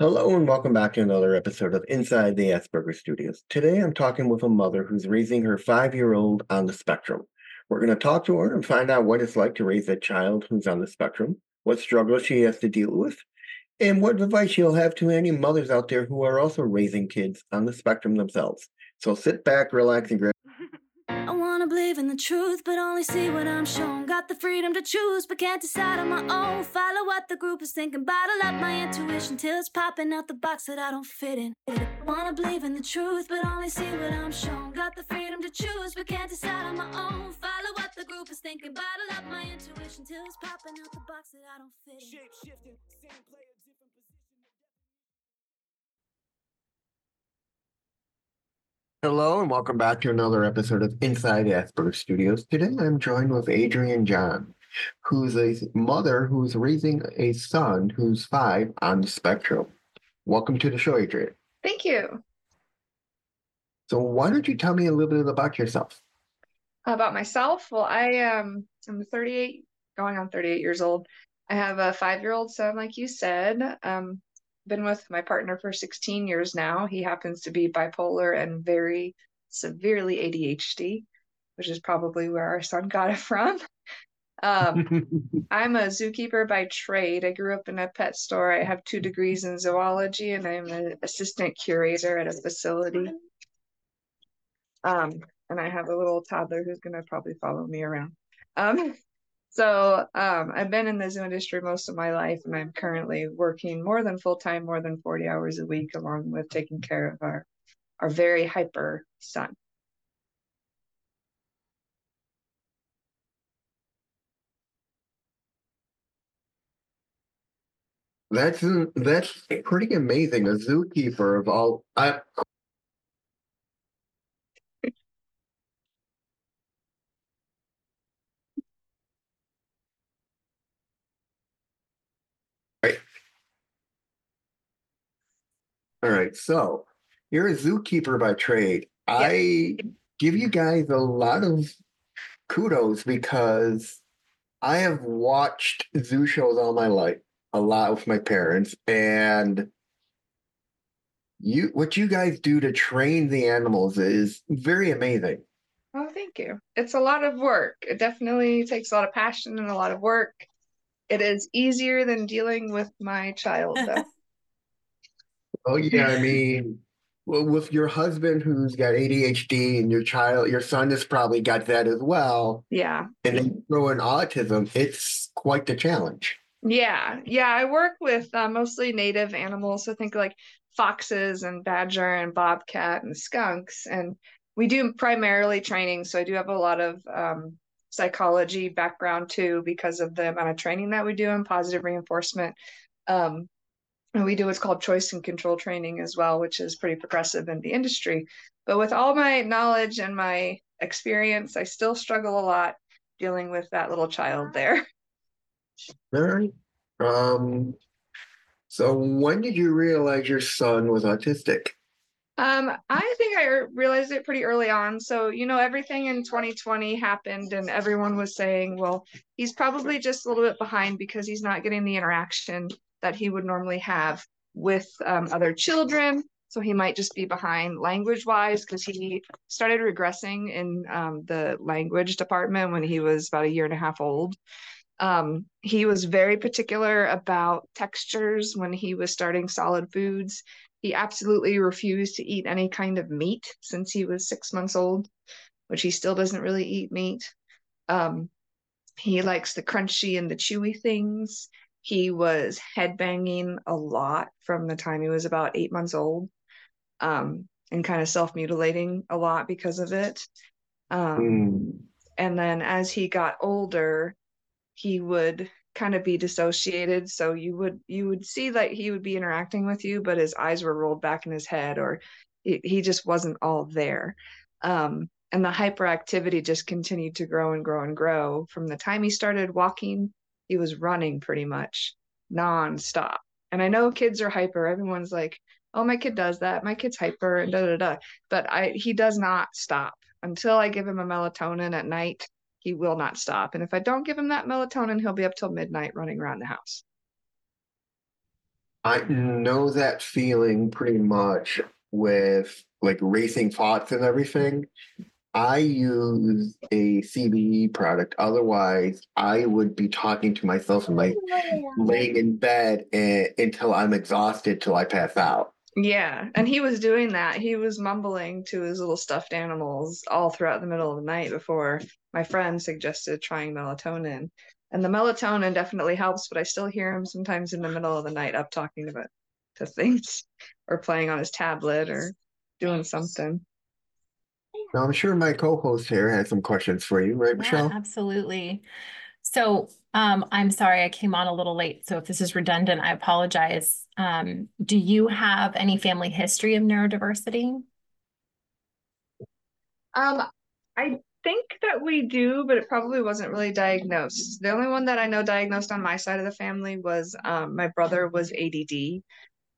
Hello and welcome back to another episode of Inside the Asperger Studios. Today I'm talking with a mother who's raising her five year old on the spectrum. We're going to talk to her and find out what it's like to raise a child who's on the spectrum, what struggles she has to deal with, and what advice she'll have to any mothers out there who are also raising kids on the spectrum themselves. So sit back, relax, and grab. I wanna believe in the truth, but only see what I'm shown. Got the freedom to choose, but can't decide on my own. Follow what the group is thinking, bottle up my intuition till it's popping out the box that I don't fit in. I wanna believe in the truth, but only see what I'm shown. Got the freedom to choose, but can't decide on my own. Follow what the group is thinking, bottle up my intuition till it's popping out the box that I don't fit in. Shape shifting, same player, Hello and welcome back to another episode of Inside Asperger Studios. Today I'm joined with Adrienne John, who's a mother who's raising a son who's five on the spectrum. Welcome to the show, Adrienne. Thank you. So why don't you tell me a little bit about yourself? About myself, well, I am I'm 38, going on 38 years old. I have a five-year-old son, like you said. Um, been with my partner for 16 years now. He happens to be bipolar and very severely ADHD, which is probably where our son got it from. Um, I'm a zookeeper by trade. I grew up in a pet store. I have two degrees in zoology, and I'm an assistant curator at a facility. Um, and I have a little toddler who's going to probably follow me around. Um, so um, I've been in the zoo industry most of my life, and I'm currently working more than full time, more than 40 hours a week, along with taking care of our our very hyper son. That's that's pretty amazing. A zookeeper of all. I, All right. So you're a zookeeper by trade. I give you guys a lot of kudos because I have watched zoo shows all my life, a lot with my parents, and you what you guys do to train the animals is very amazing. Oh, thank you. It's a lot of work. It definitely takes a lot of passion and a lot of work. It is easier than dealing with my child, though. Oh yeah, I mean, well, with your husband who's got ADHD and your child, your son has probably got that as well, yeah. and then throw in autism, it's quite the challenge. Yeah, yeah, I work with uh, mostly native animals. So think like foxes and badger and bobcat and skunks. And we do primarily training. So I do have a lot of um, psychology background too because of the amount of training that we do in positive reinforcement. Um, and we do what's called choice and control training as well, which is pretty progressive in the industry. But with all my knowledge and my experience, I still struggle a lot dealing with that little child there. All right. Um. So when did you realize your son was autistic? Um, I think I realized it pretty early on. So, you know, everything in 2020 happened, and everyone was saying, well, he's probably just a little bit behind because he's not getting the interaction that he would normally have with um, other children. So he might just be behind language wise because he started regressing in um, the language department when he was about a year and a half old. Um, he was very particular about textures when he was starting solid foods. He absolutely refused to eat any kind of meat since he was six months old, which he still doesn't really eat meat. Um, he likes the crunchy and the chewy things. He was headbanging a lot from the time he was about eight months old um, and kind of self mutilating a lot because of it. Um, Hmm. and then as he got older, he would kind of be dissociated. So you would you would see that he would be interacting with you but his eyes were rolled back in his head or he, he just wasn't all there. Um, and the hyperactivity just continued to grow and grow and grow. From the time he started walking he was running pretty much nonstop. And i know kids are hyper. Everyone's like oh my kid does that. My kid's hyper and da da da. But i he does not stop. Until i give him a melatonin at night he will not stop. And if I don't give him that melatonin, he'll be up till midnight running around the house. I know that feeling pretty much with like racing thoughts and everything. I use a CBD product. Otherwise, I would be talking to myself and like oh, laying in bed and, until I'm exhausted till I pass out. Yeah, and he was doing that. He was mumbling to his little stuffed animals all throughout the middle of the night before my friend suggested trying melatonin. And the melatonin definitely helps, but I still hear him sometimes in the middle of the night up talking about to things or playing on his tablet or doing something. Now, I'm sure my co-host here has some questions for you, right, Yeah, Michelle? absolutely. So, um, I'm sorry I came on a little late. So if this is redundant, I apologize. Um, do you have any family history of neurodiversity? Um, I think that we do, but it probably wasn't really diagnosed. The only one that I know diagnosed on my side of the family was um, my brother was ADD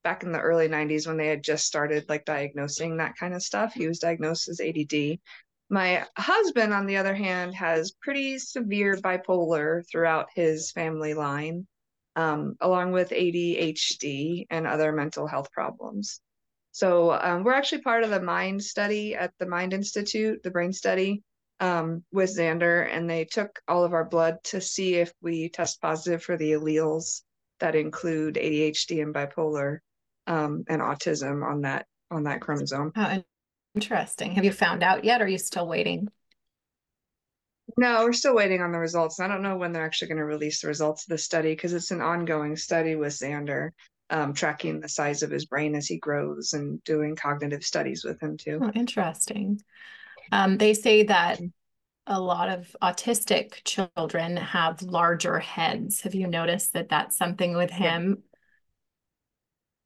back in the early 90s when they had just started like diagnosing that kind of stuff. He was diagnosed as ADD. My husband, on the other hand, has pretty severe bipolar throughout his family line, um, along with ADHD and other mental health problems. So um, we're actually part of the Mind study at the Mind Institute, the brain study um, with Xander, and they took all of our blood to see if we test positive for the alleles that include ADHD and bipolar um, and autism on that on that chromosome. How interesting. Have you found out yet? Or are you still waiting? No, we're still waiting on the results. I don't know when they're actually going to release the results of the study because it's an ongoing study with Xander, um, tracking the size of his brain as he grows and doing cognitive studies with him too. Oh, interesting. Um, they say that a lot of autistic children have larger heads. Have you noticed that that's something with him?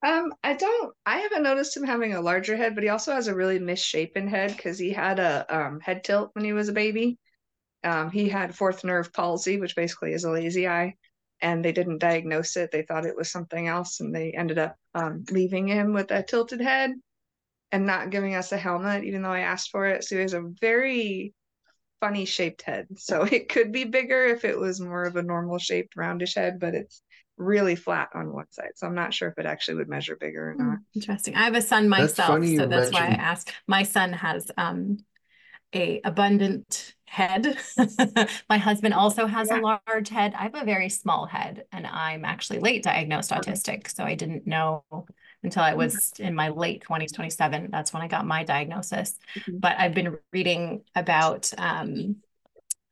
Um, I don't, I haven't noticed him having a larger head, but he also has a really misshapen head because he had a um, head tilt when he was a baby. Um, he had fourth nerve palsy, which basically is a lazy eye, and they didn't diagnose it. They thought it was something else, and they ended up um, leaving him with a tilted head and not giving us a helmet, even though I asked for it. So he has a very funny shaped head. So it could be bigger if it was more of a normal shaped roundish head, but it's really flat on one side. So I'm not sure if it actually would measure bigger or Hmm, not. Interesting. I have a son myself, funny you so that's why I mentioned- asked. My son has um a abundant head. My husband also has a large head. I have a very small head, and I'm actually late diagnosed autistic. So I didn't know until I was in my late 20s, 27. That's when I got my diagnosis. Mhm. But I've been reading about um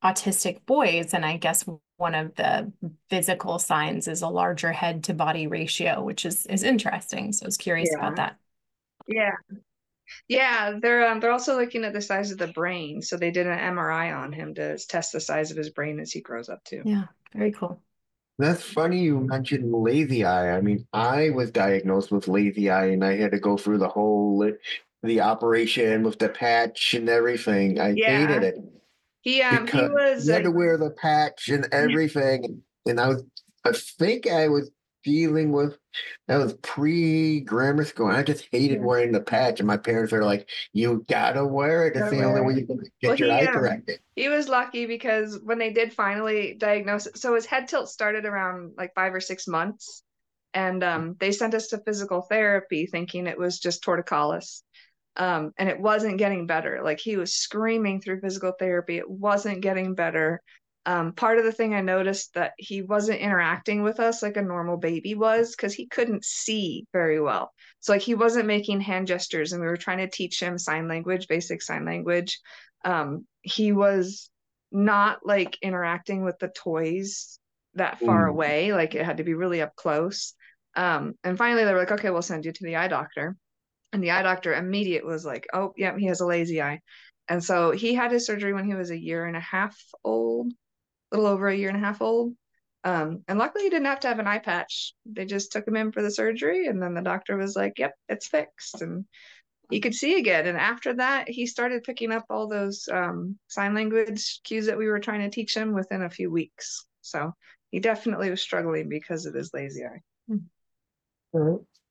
autistic boys, and I guess one of the physical signs is a larger head to body ratio, which is is interesting. So I was curious Yeah. about that. Yeah. Yeah, they're um, they're also looking at the size of the brain. So they did an MRI on him to test the size of his brain as he grows up too. Yeah, very cool. That's funny you mentioned lazy eye. I mean, I was diagnosed with lazy eye and I had to go through the whole the operation with the patch and everything. I Yeah. hated it He um he was had to wear the patch and everything. And I was, I think I was dealing with that was pre grammar school. And I just hated wearing the patch. And my parents are like, "You gotta wear it. It's the only way you can get Well, your he, eye um, corrected." he was lucky because when they did finally diagnose it, so his head tilt started around like five or six months. And um, they sent us to physical therapy thinking it was just torticollis. Um, and it wasn't getting better. Like he was screaming through physical therapy. It wasn't getting better. Um, part of the thing I noticed that he wasn't interacting with us like a normal baby was because he couldn't see very well. So like he wasn't making hand gestures, and we were trying to teach him sign language, basic sign language. Um, he was not like interacting with the toys that far Mm. away. Like it had to be really up close. Um, and finally they were like, okay, we'll send you to the eye doctor. And the eye doctor immediate was like, oh, yeah, he has a lazy eye. And so he had his surgery when he was a year and a half old, a little over a year and a half old. Um, and luckily he didn't have to have an eye patch. They just took him in for the surgery, and then the doctor was like, yep, it's fixed. And he could see again. And after that, he started picking up all those um, sign language cues that we were trying to teach him within a few weeks. So he definitely was struggling because of his lazy eye.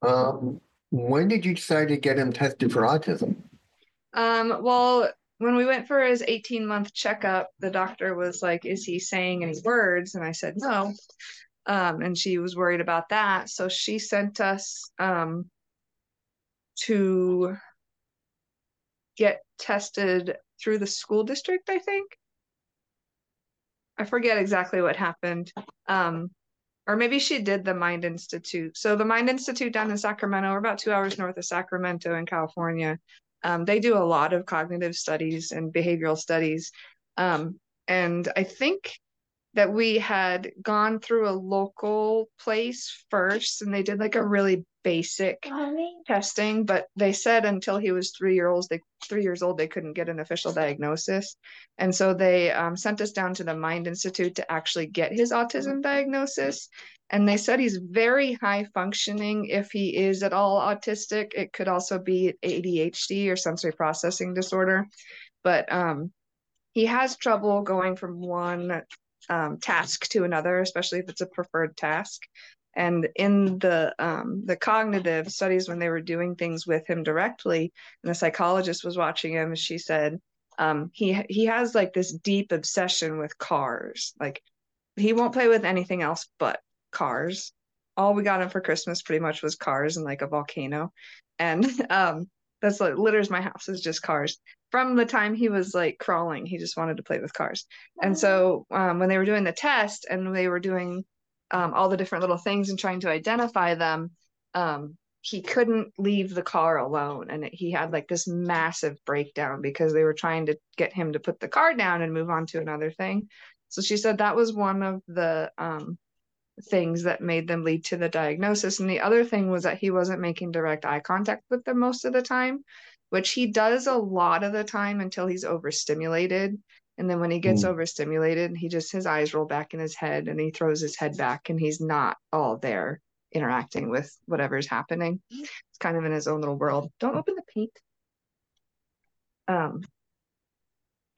Um, when did you decide to get him tested for autism? Um, well, when we went for his 18 month checkup, the doctor was like, Is he saying any words? And I said, No. um, and she was worried about that. So she sent us um, to get tested through the school district, I think. I forget exactly what happened. Um, or maybe she did the Mind Institute. So the Mind Institute down in Sacramento, we're about two hours north of Sacramento in California. Um, they do a lot of cognitive studies and behavioral studies. Um, and I think that we had gone through a local place first and they did like a really basic testing but they said until he was three years old they three years old they couldn't get an official diagnosis. And so they um, sent us down to the mind institute to actually get his autism diagnosis. And they said he's very high functioning. If he is at all autistic it could also be adhd or sensory processing disorder. But um, he has trouble going from one um, task to another, especially if it's a preferred task. And in the um, the cognitive studies, when they were doing things with him directly, and the psychologist was watching him, she said um, he he has like this deep obsession with cars. Like he won't play with anything else but cars. All we got him for Christmas pretty much was cars and like a volcano, and um, that's like litters my house is just cars from the time he was like crawling he just wanted to play with cars and so um, when they were doing the test and they were doing um, all the different little things and trying to identify them um, he couldn't leave the car alone and he had like this massive breakdown because they were trying to get him to put the car down and move on to another thing so she said that was one of the um, things that made them lead to the diagnosis. And the other thing was that he wasn't making direct eye contact with them most of the time, which he does a lot of the time until he's overstimulated. And then when he gets mm. overstimulated, he just his eyes roll back in his head and he throws his head back and he's not all there interacting with whatever's happening. It's kind of in his own little world. Don't open the paint. Um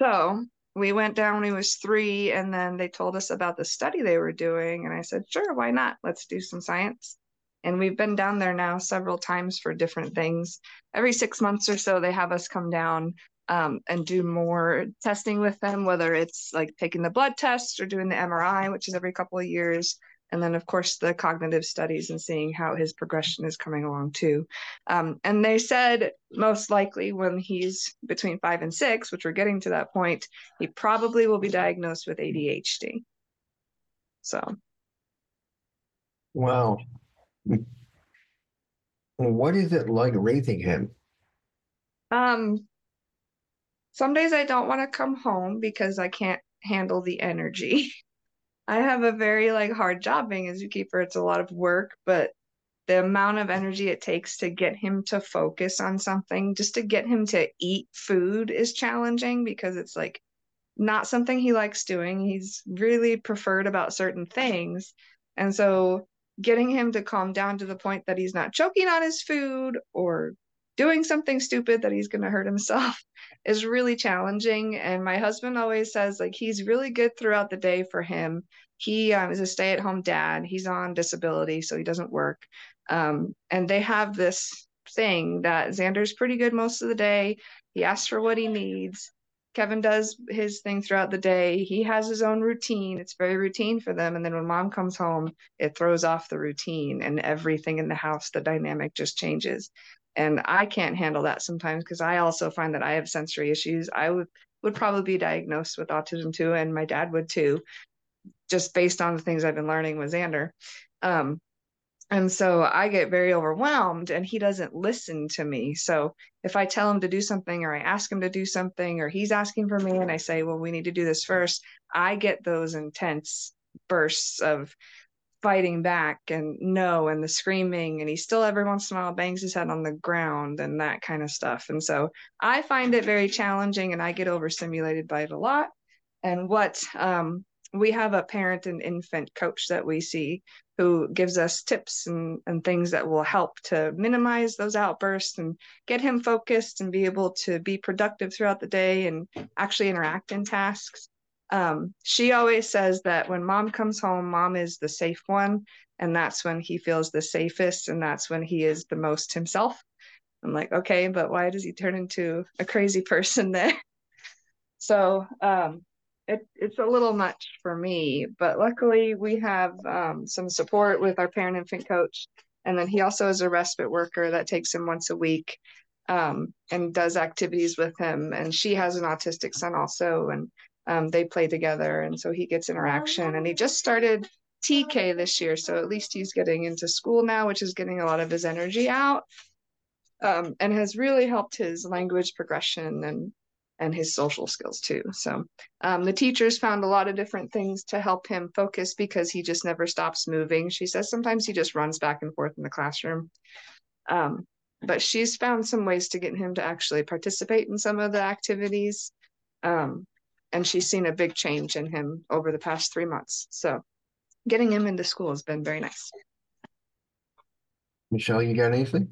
so we went down when he was three and then they told us about the study they were doing and i said sure why not let's do some science and we've been down there now several times for different things every six months or so they have us come down um, and do more testing with them whether it's like taking the blood test or doing the mri which is every couple of years. And then of course the cognitive studies and seeing how his progression is coming along too. Um, and they said most likely when he's between five and six which we're getting to that point he probably will be diagnosed with adhd so. Wow. What is it like raising him? Um some days i don't want to come home because i can't handle the energy I have a very like hard job being a zookeeper. It's a lot of work, but the amount of energy it takes to get him to focus on something, just to get him to eat food is challenging because it's like not something he likes doing. He's really preferred about certain things. And so getting him to calm down to the point that he's not choking on his food or doing something stupid that he's going to hurt himself is really challenging and my husband always says like he's really good throughout the day for him. He um, is a stay-at-home dad. He's on disability so he doesn't work. Um, and they have this thing that xander's pretty good most of the day. He asks for what he needs. Kevin does his thing throughout the day. He has his own routine. It's very routine for them and then when mom comes home it throws off the routine and everything in the house. The dynamic just changes and i can't handle that sometimes because i also find that i have sensory issues. I would would probably be diagnosed with autism too and my dad would too just based on the things i've been learning with xander. Um, and so i get very overwhelmed and he doesn't listen to me. So if i tell him to do something or i ask him to do something or he's asking for me and i say well we need to do this first i get those intense bursts of fighting back and no and the screaming and he still every once in a while bangs his head on the ground and that kind of stuff. And so i find it very challenging and i get overstimulated by it a lot. And what um, we have a parent and infant coach that we see who gives us tips and, and things that will help to minimize those outbursts and get him focused and be able to be productive throughout the day and actually interact in tasks um, she always says that when mom comes home, mom is the safe one. And that's when he feels the safest. And that's when he is the most himself. I'm like, okay, but why does he turn into a crazy person there? so um, it, it's a little much for me, but luckily we have um, some support with our parent infant coach. And then he also is a respite worker that takes him once a week um, and does activities with him. And she has an autistic son also, and um, they play together. And so he gets interaction. And he just started TK this year. So at least he's getting into school now, which is getting a lot of his energy out um, and has really helped his language progression and and his social skills too. So um, the teachers found a lot of different things to help him focus because he just never stops moving. She says sometimes he just runs back and forth in the classroom. Um, but she's found some ways to get him to actually participate in some of the activities. Um, and she's seen a big change in him over the past three months. So getting him into school has been very nice. Michelle, you got anything?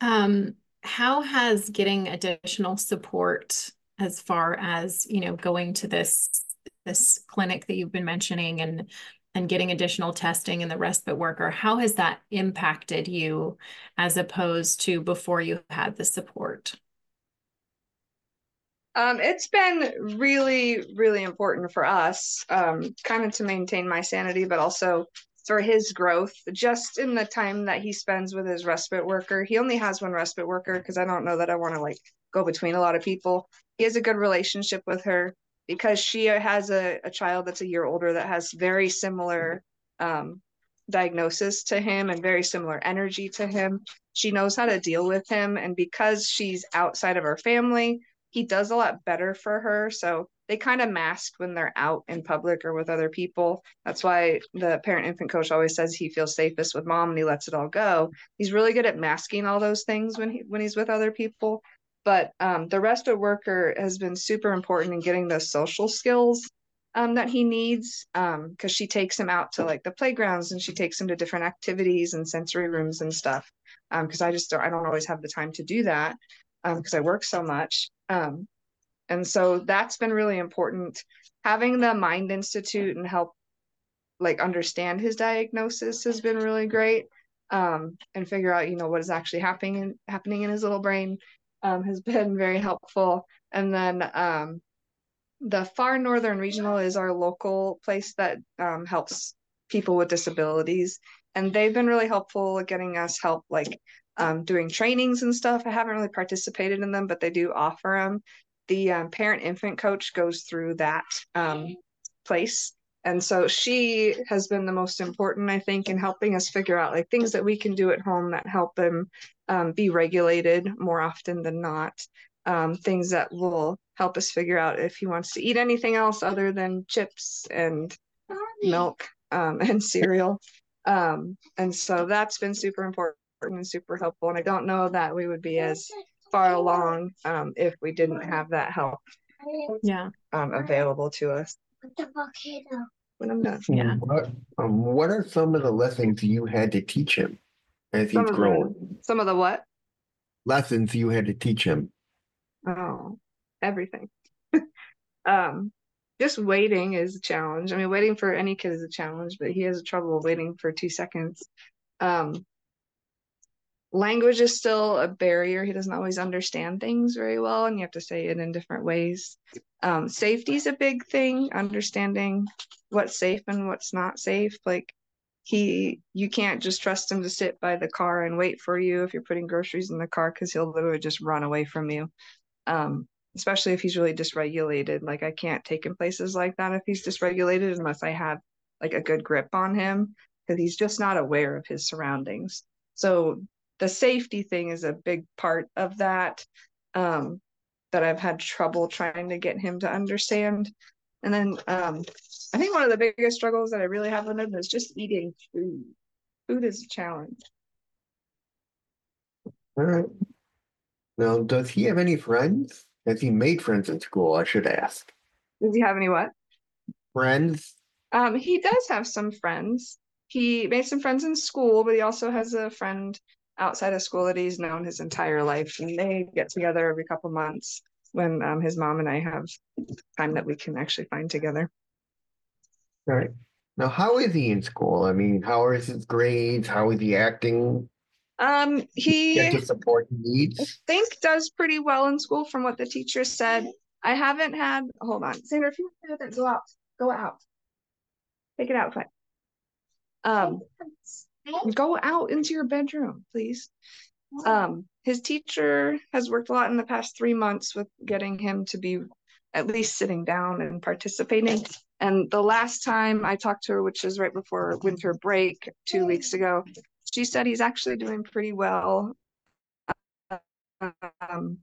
Um, how has getting additional support as far as, you know, going to this this clinic that you've been mentioning and and getting additional testing and the respite worker, how has that impacted you as opposed to before you had the support? Um, it's been really, really important for us, um, kind of to maintain my sanity, but also for his growth just in the time that he spends with his respite worker. He only has one respite worker because I don't know that I want to like go between a lot of people. He has a good relationship with her because she has a, a child that's a year older that has very similar um, diagnosis to him and very similar energy to him. She knows how to deal with him. And because she's outside of her family, he does a lot better for her. So they kind of mask when they're out in public or with other people. That's why the parent infant coach always says he feels safest with mom and he lets it all go. He's really good at masking all those things when he when he's with other people. But um, the respite worker has been super important in getting those social skills um, that he needs because um, she takes him out to like the playgrounds and she takes him to different activities and sensory rooms and stuff. Because um, I just don't, I don't always have the time to do that because um, I work so much. Um, and so that's been really important. Having the Mind Institute and help like understand his diagnosis has been really great. Um, and figure out, you know, what is actually happening in, happening in his little brain um, has been very helpful. And then um, the Far Northern Regional is our local place that um, helps people with disabilities, and they've been really helpful getting us help, like um, doing trainings and stuff. I haven't really participated in them, but they do offer them the um, parent infant coach goes through that um, place. And so she has been the most important i think in helping us figure out like things that we can do at home that help them um, be regulated more often than not. Um, things that will help us figure out if he wants to eat anything else other than chips and milk um, and cereal. Um, and so that's been super important and super helpful and i don't know that we would be as far along um, if we didn't have that help yeah um, available to us when I'm done. Yeah. What, um, what are some of the lessons you had to teach him as Some he's of grown? the some of the what? Lessons you had to teach him. Oh, everything. um, just waiting is a challenge. I mean, waiting for any kid is a challenge, but he has trouble waiting for two seconds. Um, language is still a barrier. He doesn't always understand things very well, and you have to say it in different ways. Um, safety is a big thing, understanding what's safe and what's not safe. Like he, you can't just trust him to sit by the car and wait for you if you're putting groceries in the car because he'll literally just run away from you. Um, especially if he's really dysregulated. Like I can't take him places like that if he's dysregulated unless I have like a good grip on him because he's just not aware of his surroundings. So the safety thing is a big part of that um, that I've had trouble trying to get him to understand. And then um, I think one of the biggest struggles that I really have with him is just eating food. Food is a challenge. All right. Now, does he have any friends? Has he made friends in school? I should ask. Does he have any what? Friends? Um, he does have some friends. He made some friends in school, but he also has a friend outside of school that he's known his entire life, and they get together every couple months when um, his mom and I have time that we can actually find together. All right. Now, how is he in school? I mean, how are his grades? How is he acting? Um, Get he the support he I think does pretty well in school from what the teacher said. I haven't had. Hold on, Xander. If you have that, go out. Go out. Take it outside. Um, go out into your bedroom, please. Um, his teacher has worked a lot in the past three months with getting him to be at least sitting down and participating. And the last time I talked to her, which is right before winter break two weeks ago, she said he's actually doing pretty well. Um,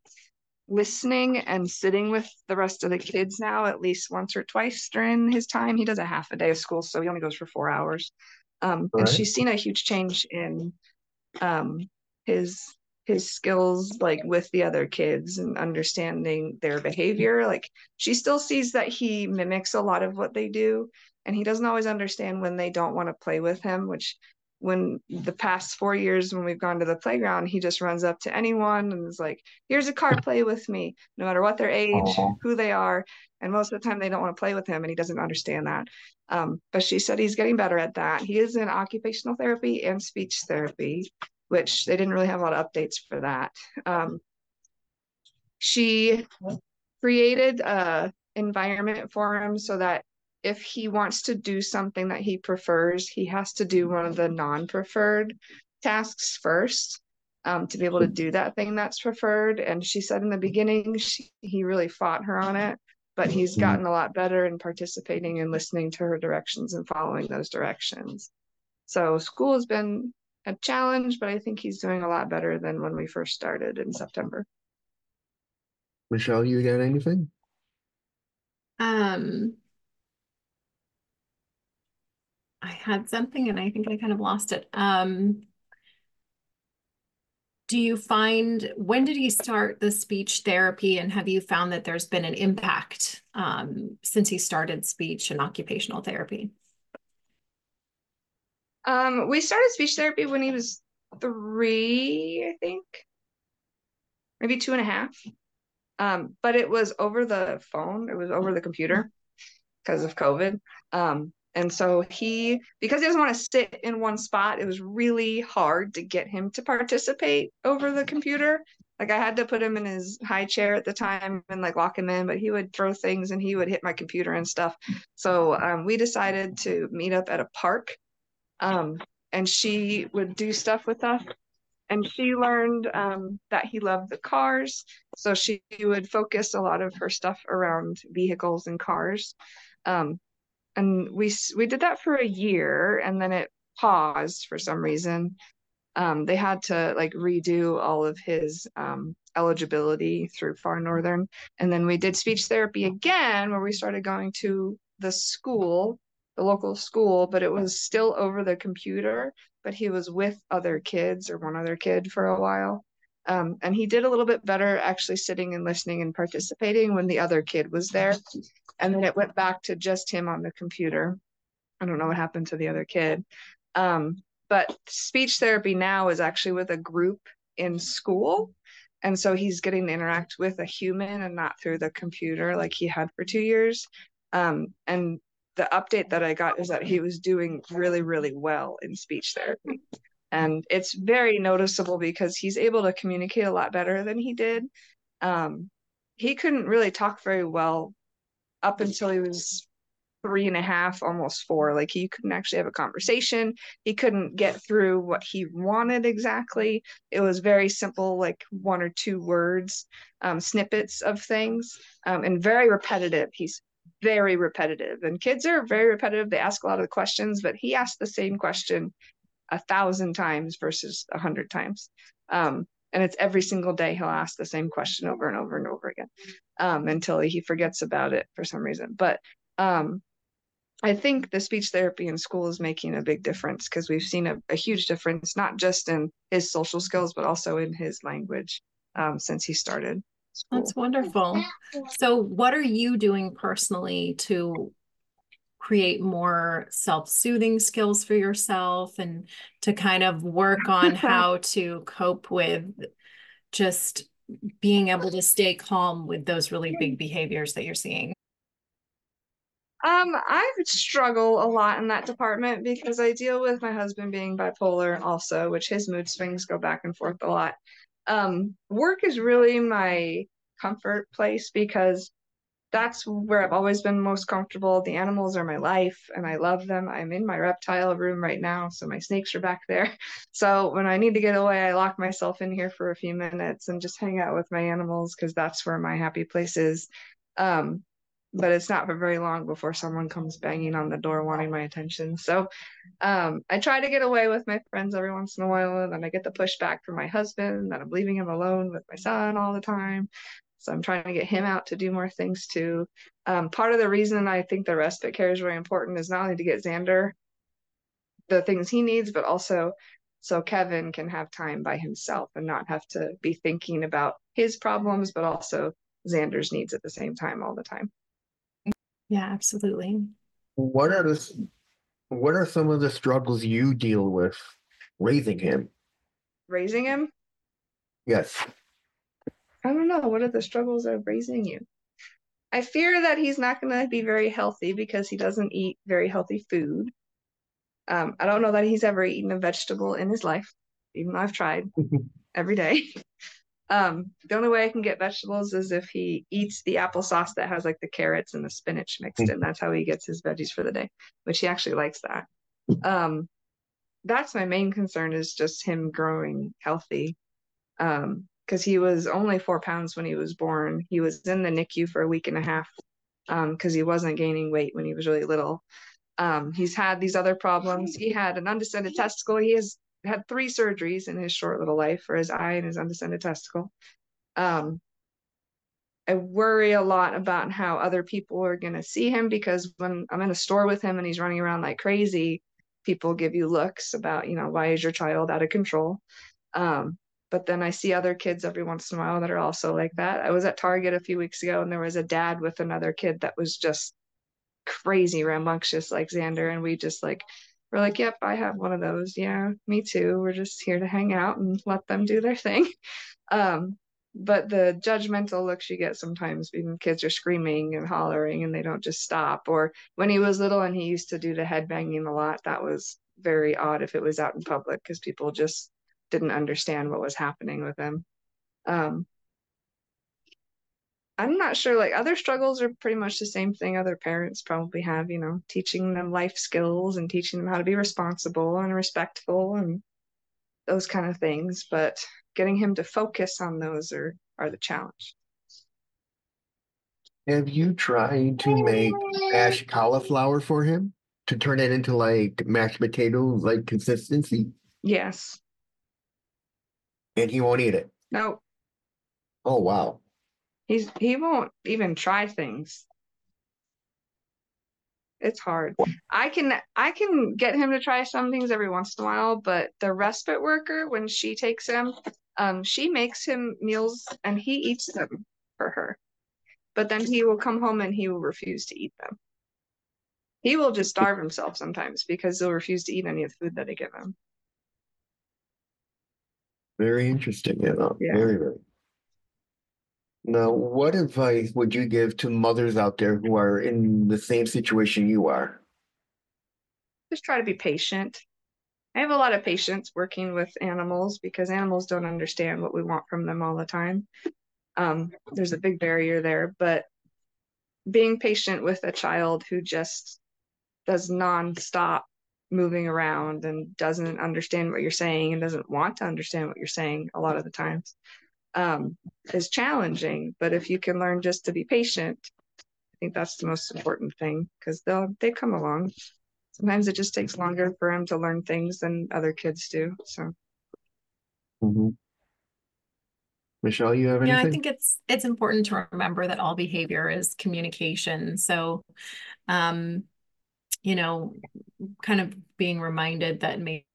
listening and sitting with the rest of the kids now at least once or twice during his time. He does a half a day of school, so he only goes for four hours. Um, and Right. she's seen a huge change in um, his his skills like with the other kids and understanding their behavior like she still sees that he mimics a lot of what they do and he doesn't always understand when they don't want to play with him which when the past four years when we've gone to the playground he just runs up to anyone and is like here's a car play with me no matter what their age Aw. who they are and most of the time they don't want to play with him and he doesn't understand that um, but she said he's getting better at that he is in occupational therapy and speech therapy which they didn't really have a lot of updates for that. Um, she created a environment for him so that if he wants to do something that he prefers, he has to do one of the non-preferred tasks first um, to be able to do that thing that's preferred. And she said in the beginning, she, he really fought her on it, but he's Mhm. gotten a lot better in participating and listening to her directions and following those directions. So school has been a challenge, but I think he's doing a lot better than when we first started in September. Michelle, you got anything? Um, I had something and I think I kind of lost it. Um, do you find, when did he start the speech therapy and have you found that there's been an impact um, since he started speech and occupational therapy? Um, we started speech therapy when he was three, I think, maybe two and a half. Um, but it was over the phone, it was over the computer because of COVID. And so he, because he doesn't want to sit in one spot, it was really hard to get him to participate over the computer. Like I had to put him in his high chair at the time and like lock him in, but he would throw things and he would hit my computer and stuff. So um, we decided to meet up at a park um, and she would do stuff with us. And she learned um, that he loved the cars, so she would focus a lot of her stuff around vehicles and cars. Um, and we we did that for a year, and then it paused for some reason. Um, they had to like redo all of his um, eligibility through Far Northern, and then we did speech therapy again, where we started going to the school the local school, but it was still over the computer. But he was with other kids or one other kid for a while. Um, and he did a little bit better actually sitting and listening and participating when the other kid was there. And then it went back to just him on the computer. I don't know what happened to the other kid. Um, but speech therapy now is actually with a group in school. And so he's getting to interact with a human and not through the computer like he had for two years. Um, and the update that I got is that he was doing really, really well in speech therapy. And it's very noticeable because he's able to communicate a lot better than he did. Um, he couldn't really talk very well up until he was three and a half, almost four. Like he couldn't actually have a conversation. He couldn't get through what he wanted exactly. It was very simple, like one or two words, um, snippets of things, um, and very repetitive. He's very repetitive, and kids are very repetitive. They ask a lot of the questions, but he asked the same question a thousand times versus a hundred times. Um, and it's every single day he'll ask the same question over and over and over again um, until he forgets about it for some reason. But um, I think the speech therapy in school is making a big difference because we've seen a, a, huge difference, not just in his social skills, but also in his language um, since he started. School. That's wonderful. So, what are you doing personally to create more self-soothing skills for yourself and to kind of work on how to cope with just being able to stay calm with those really big behaviors that you're seeing? Um, I struggle a lot in that department because I deal with my husband being bipolar also, which his mood swings go back and forth a lot. Um, work is really my comfort place because that's where I've always been most comfortable. The animals are my life and I love them. I'm in my reptile room right now, so my snakes are back there. So when I need to get away, I lock myself in here for a few minutes and just hang out with my animals because that's where my happy place is. Um, but it's not for very long before someone comes banging on the door wanting my attention. So um, I try to get away with my friends every once in a while, and then I get the pushback from my husband that I'm leaving him alone with my son all the time. So I'm trying to get him out to do more things too. Um, part of the reason I think the respite care is really important is not only to get Xander the things he needs, but also so Kevin can have time by himself and not have to be thinking about his problems, but also Xander's needs at the same time all the time. Yeah, absolutely. What are the what are some of the struggles you deal with raising him? Raising him, Yes. I don't know. What are the struggles of raising you? I fear that he's not going to be very healthy because he doesn't eat very healthy food. Um, I don't know that he's ever eaten a vegetable in his life, even though I've tried every day. Um, the only way I can get vegetables is if he eats the applesauce that has like the carrots and the spinach mixed in. That's how he gets his veggies for the day, which he actually likes that. Um, that's my main concern is just him growing healthy. Um, because he was only four pounds when he was born. He was in the NICU for a week and a half because he wasn't gaining weight when he was really little. Um, he's had these other problems. He had an undescended testicle. He has had three surgeries in his short little life for his eye and his undescended testicle. Um, I worry a lot about how other people are going to see him because when I'm in a store with him and he's running around like crazy, people give you looks about, you know, why is your child out of control? Um, but then I see other kids every once in a while that are also like that. I was at Target a few weeks ago and there was a dad with another kid that was just crazy rambunctious like Xander. And we just like, we're like, yep, I have one of those. Yeah, me too. We're just here to hang out and let them do their thing. Um, but the judgmental looks you get sometimes when kids are screaming and hollering and they don't just stop. Or when he was little and he used to do the head banging a lot, that was very odd if it was out in public because people just didn't understand what was happening with him. Um, I'm not sure, like other struggles are pretty much the same thing other parents probably have, you know, teaching them life skills and teaching them how to be responsible and respectful and those kind of things. But getting him to focus on those are, are the challenge. Have you tried to make mashed cauliflower for him to turn it into like mashed potatoes like consistency? Yes. And he won't eat it. No, Oh wow. he's he won't even try things. It's hard. I can I can get him to try some things every once in a while, but the respite worker, when she takes him, um, she makes him meals and he eats them for her. But then he will come home and he will refuse to eat them. He will just starve himself sometimes because he'll refuse to eat any of the food that I give him. Very interesting, you know. Yeah. Very, very. Now, what advice would you give to mothers out there who are in the same situation you are? Just try to be patient. I have a lot of patience working with animals because animals don't understand what we want from them all the time. Um, there's a big barrier there, but being patient with a child who just does nonstop moving around and doesn't understand what you're saying and doesn't want to understand what you're saying a lot of the times um, is challenging. But if you can learn just to be patient, I think that's the most important thing because they'll they come along. Sometimes it just takes longer for them to learn things than other kids do. So Mhm. Michelle, you have anything? Yeah. I think it's it's important to remember that all behavior is communication. So, um, you know, kind of being reminded that maybe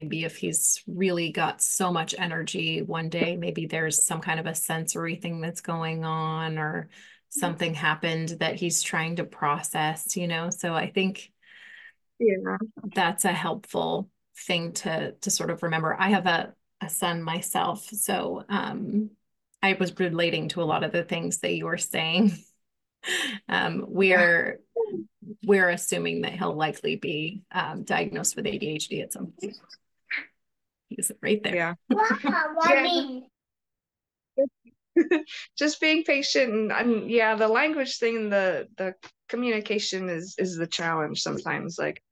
if he's really got so much energy one day, maybe there's some kind of a sensory thing that's going on or something happened that he's trying to process, you know. So I think yeah, that's a helpful thing to to sort of remember. I have a a son myself, so um, I was relating to a lot of the things that you were saying. Um, we're we're assuming that he'll likely be um, diagnosed with ADHD at some point. He's right there. yeah. Yeah. just being patient and, and yeah, the language thing, the the communication is is the challenge sometimes. Like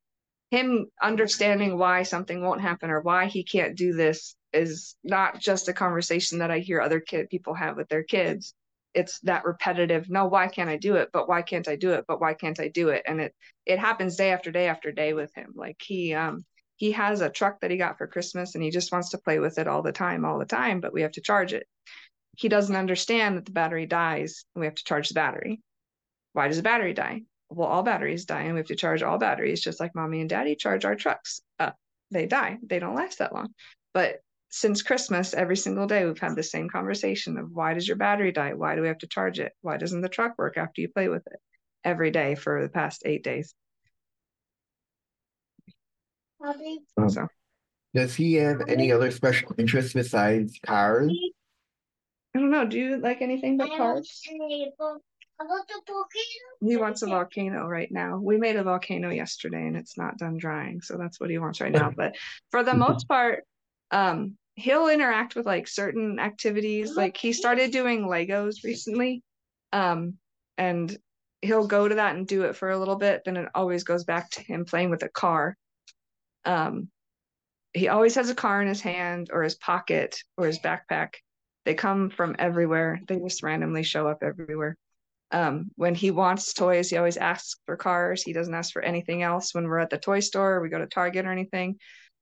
him understanding why something won't happen or why he can't do this is not just a conversation that I hear other kid people have with their kids. It's that repetitive, no, why can't I do it? But why can't I do it? But why can't I do it? And it it happens day after day after day with him. Like he um he has a truck that he got for Christmas and he just wants to play with it all the time, all the time, but we have to charge it. He doesn't understand that the battery dies and we have to charge the battery. Why does the battery die? Well, all batteries die and we have to charge all batteries, just like mommy and daddy charge our trucks. Uh, they die, they don't last that long. But since Christmas, every single day we've had the same conversation of why does your battery die? Why do we have to charge it? Why doesn't the truck work after you play with it? Every day for the past eight days. Um, So Does he have any other special interests besides cars? I don't know. Do you like anything but cars? He wants a volcano right now. We made a volcano yesterday and it's not done drying, so that's what he wants right now. But for the most part, um, he'll interact with like certain activities. Like he started doing Legos recently. Um, and he'll go to that and do it for a little bit, then it always goes back to him playing with a car. Um, he always has a car in his hand or his pocket or his backpack. They come from everywhere. They just randomly show up everywhere. Um, when he wants toys, he always asks for cars. He doesn't ask for anything else. When we're at the toy store, or we go to Target or anything,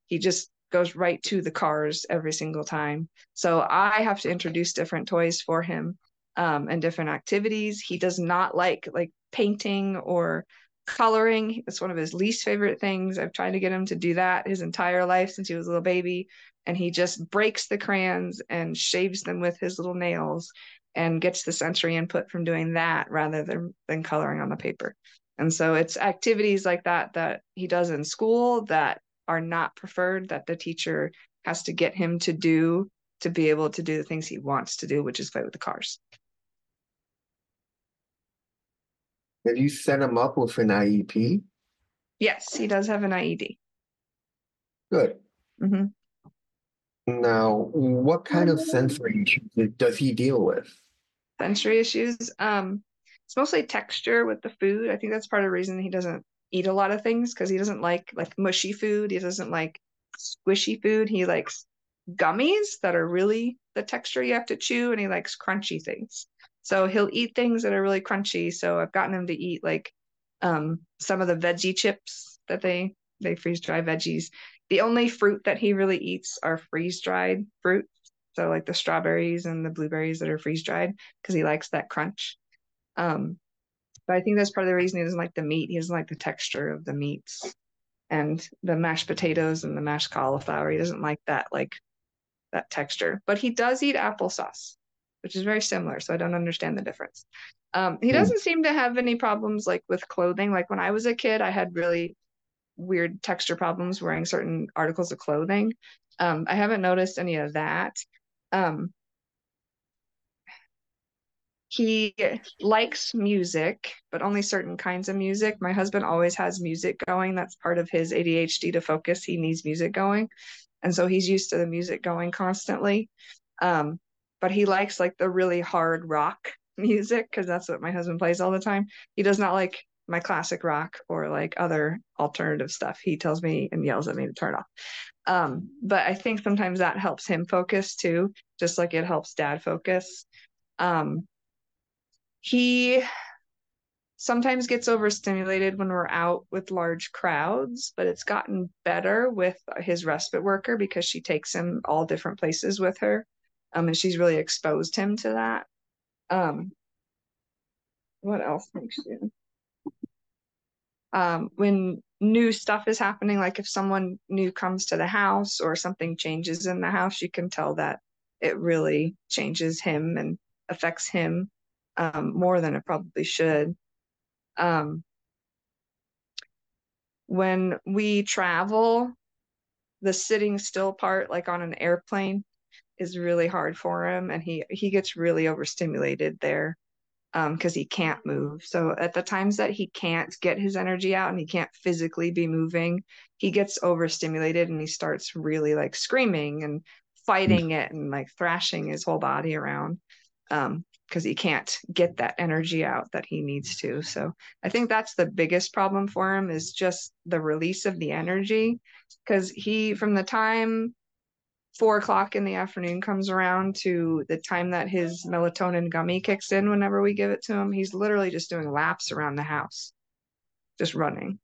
he just goes right to the cars every single time. So I have to introduce different toys for him um, and different activities. He does not like like painting or coloring. It's one of his least favorite things. I've tried to get him to do that his entire life since he was a little baby, and he just breaks the crayons and shaves them with his little nails and gets the sensory input from doing that rather than than coloring on the paper. And so it's activities like that that he does in school that are not preferred that the teacher has to get him to do to be able to do the things he wants to do, which is play with the cars. Have you set him up with an IEP? Yes, he does have an IEP. Good. hmm Now, what kind of sensory issues does he deal with? Sensory issues. Um, it's mostly texture with the food. I think that's part of the reason he doesn't eat a lot of things because he doesn't like like mushy food. He doesn't like squishy food. He likes gummies that are really the texture you have to chew, and he likes crunchy things. So he'll eat things that are really crunchy. So I've gotten him to eat like um, some of the veggie chips that they they freeze dry veggies. The only fruit that he really eats are freeze dried fruit. So like the strawberries and the blueberries that are freeze dried because he likes that crunch. Um, but I think that's part of the reason he doesn't like the meat. He doesn't like the texture of the meats and the mashed potatoes and the mashed cauliflower. He doesn't like that like that texture. But he does eat applesauce, which is very similar. So I don't understand the difference. Um, he Hmm. doesn't seem to have any problems like with clothing. Like when I was a kid, I had really weird texture problems wearing certain articles of clothing. Um, I haven't noticed any of that. Um, he likes music, but only certain kinds of music. My husband always has music going. That's part of his ADHD to focus. He needs music going. And so he's used to the music going constantly. Um, but he likes like the really hard rock music because that's what my husband plays all the time. He does not like my classic rock or like other alternative stuff. He tells me and yells at me to turn off. Um, but I think sometimes that helps him focus too, just like it helps dad focus. Um, he sometimes gets overstimulated when we're out with large crowds, but it's gotten better with his respite worker because she takes him all different places with her. Um, and she's really exposed him to that. Um, what else makes you? Um, when new stuff is happening, like if someone new comes to the house or something changes in the house, you can tell that it really changes him and affects him um, more than it probably should. Um, when we travel, the sitting still part, like on an airplane, is really hard for him, and he he gets really overstimulated there um because he can't move. So at the times that he can't get his energy out and he can't physically be moving, he gets overstimulated and he starts really like screaming and fighting it and like thrashing his whole body around. um, because he can't get that energy out that he needs to. So I think that's the biggest problem for him is just the release of the energy. Because he, from the time four o'clock in the afternoon comes around to the time that his melatonin gummy kicks in whenever we give it to him, he's literally just doing laps around the house, just running.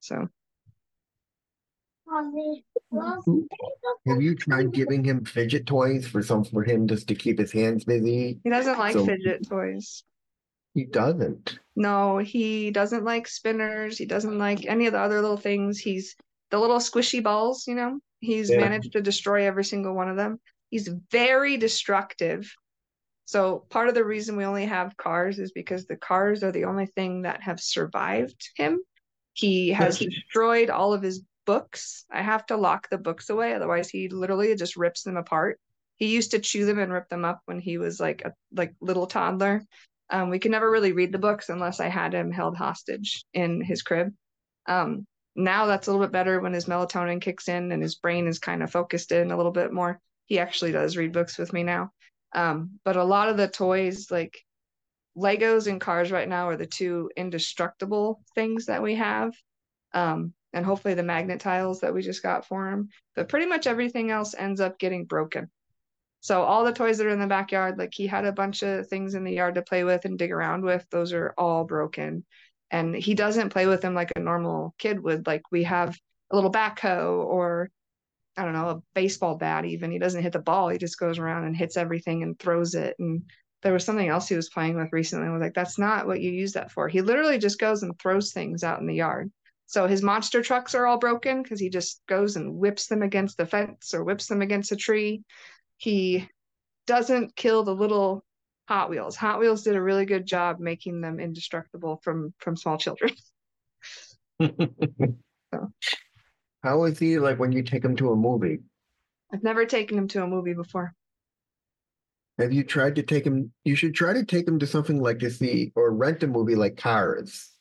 So Have you tried giving him fidget toys for some for him just to keep his hands busy? he doesn't like So- fidget toys. He doesn't. No, he doesn't like spinners. He doesn't like any of the other little things. He's the little squishy balls, you know, he's Yeah. managed to destroy every single one of them. He's very destructive. So part of the reason we only have cars is because the cars are the only thing that have survived him. He has destroyed all of his books. I have to lock the books away, otherwise he literally just rips them apart. He used to chew them and rip them up when he was like a like little toddler. Um, we could never really read the books unless I had him held hostage in his crib. Um, now that's a little bit better when his melatonin kicks in and his brain is kind of focused in a little bit more. He actually does read books with me now. Um, but a lot of the toys, like Legos and cars right now, are the two indestructible things that we have. Um, and hopefully the magnet tiles that we just got for him. But pretty much everything else ends up getting broken. So all the toys that are in the backyard, like he had a bunch of things in the yard to play with and dig around with, those are all broken. And he doesn't play with them like a normal kid would. Like we have a little backhoe or I don't know, a baseball bat even. He doesn't hit the ball, he just goes around and hits everything and throws it. And there was something else he was playing with recently. I was like, that's not what you use that for. He literally just goes and throws things out in the yard. So his monster trucks are all broken because he just goes and whips them against the fence or whips them against a tree he doesn't kill the little Hot Wheels. Hot Wheels did a really good job making them indestructible from from small children. so. How is he like when you take him to a movie? I've never taken him to a movie before. Have you tried to take him? You should try to take him to something like to see or rent a movie like Cars,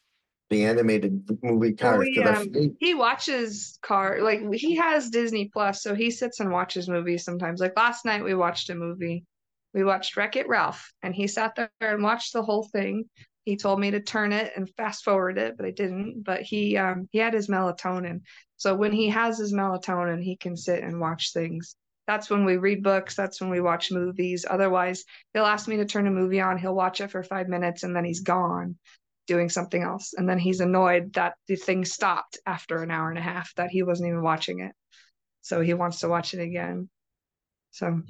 the animated movie Cars. he, 'cause I've um, seen- He watches car like he has Disney Plus, so he sits and watches movies sometimes. Like last night we watched a movie. We watched Wreck It Ralph, and he sat there and watched the whole thing. He told me to turn it and fast forward it, but I didn't. But he um he had his melatonin. So when he has his melatonin, he can sit and watch things. That's when we read books, that's when we watch movies. Otherwise, he'll ask me to turn a movie on, he'll watch it for 5 minutes and then he's gone doing something else. And then he's annoyed that the thing stopped after an hour and a half, that he wasn't even watching it. So he wants to watch it again. So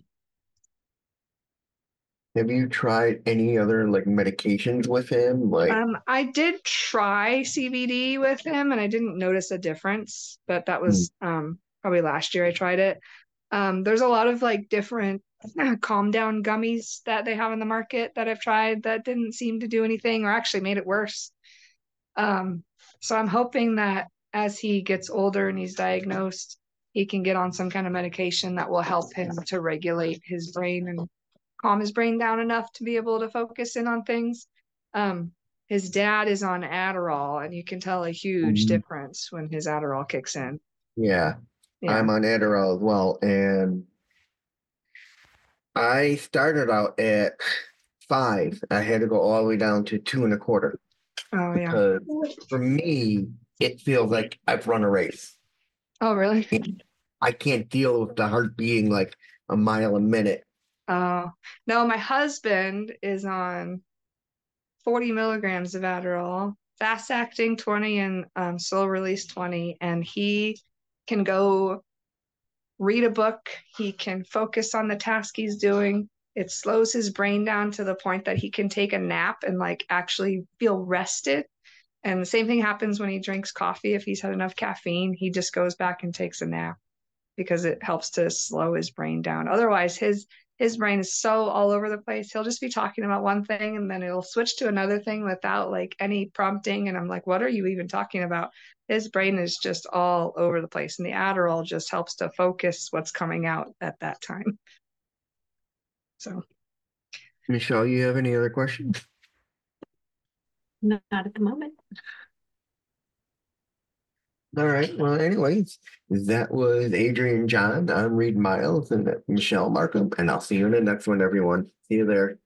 have you tried any other like medications with him? Like, um I did try CBD with him and I didn't notice a difference, but that was um probably last year I tried it. Um there's a lot of like different calm down gummies that they have in the market that I've tried that didn't seem to do anything or actually made it worse. Um so I'm hoping that as he gets older and he's diagnosed, he can get on some kind of medication that will help him to regulate his brain and calm his brain down enough to be able to focus in on things. Um, his dad is on Adderall, and you can tell a huge Mhm. difference when his Adderall kicks in. yeah, Yeah. I'm on Adderall as well, and I started out at five. I had to go all the way down to two and a quarter oh yeah. because for me, it feels like I've run a race. Oh really? I can't deal with the heart beating like a mile a minute. Oh no, my husband is on 40 milligrams of Adderall, fast acting 20 and um, slow release 20, and he can go read a book. He can focus on the task he's doing. It slows his brain down to the point that he can take a nap and like actually feel rested. And the same thing happens when he drinks coffee. If he's had enough caffeine, he just goes back and takes a nap because it helps to slow his brain down. Otherwise, his his brain is so all over the place. He'll just be talking about one thing and then it'll switch to another thing without like any prompting. And I'm like, what are you even talking about? His brain is just all over the place. And the Adderall just helps to focus what's coming out at that time. So Michelle, you have any other questions? Not at the moment. All right. Well, anyways, that was Adrienne John. I'm Reid Miles and Michelle Markham, and I'll see you in the next one, everyone. See you there.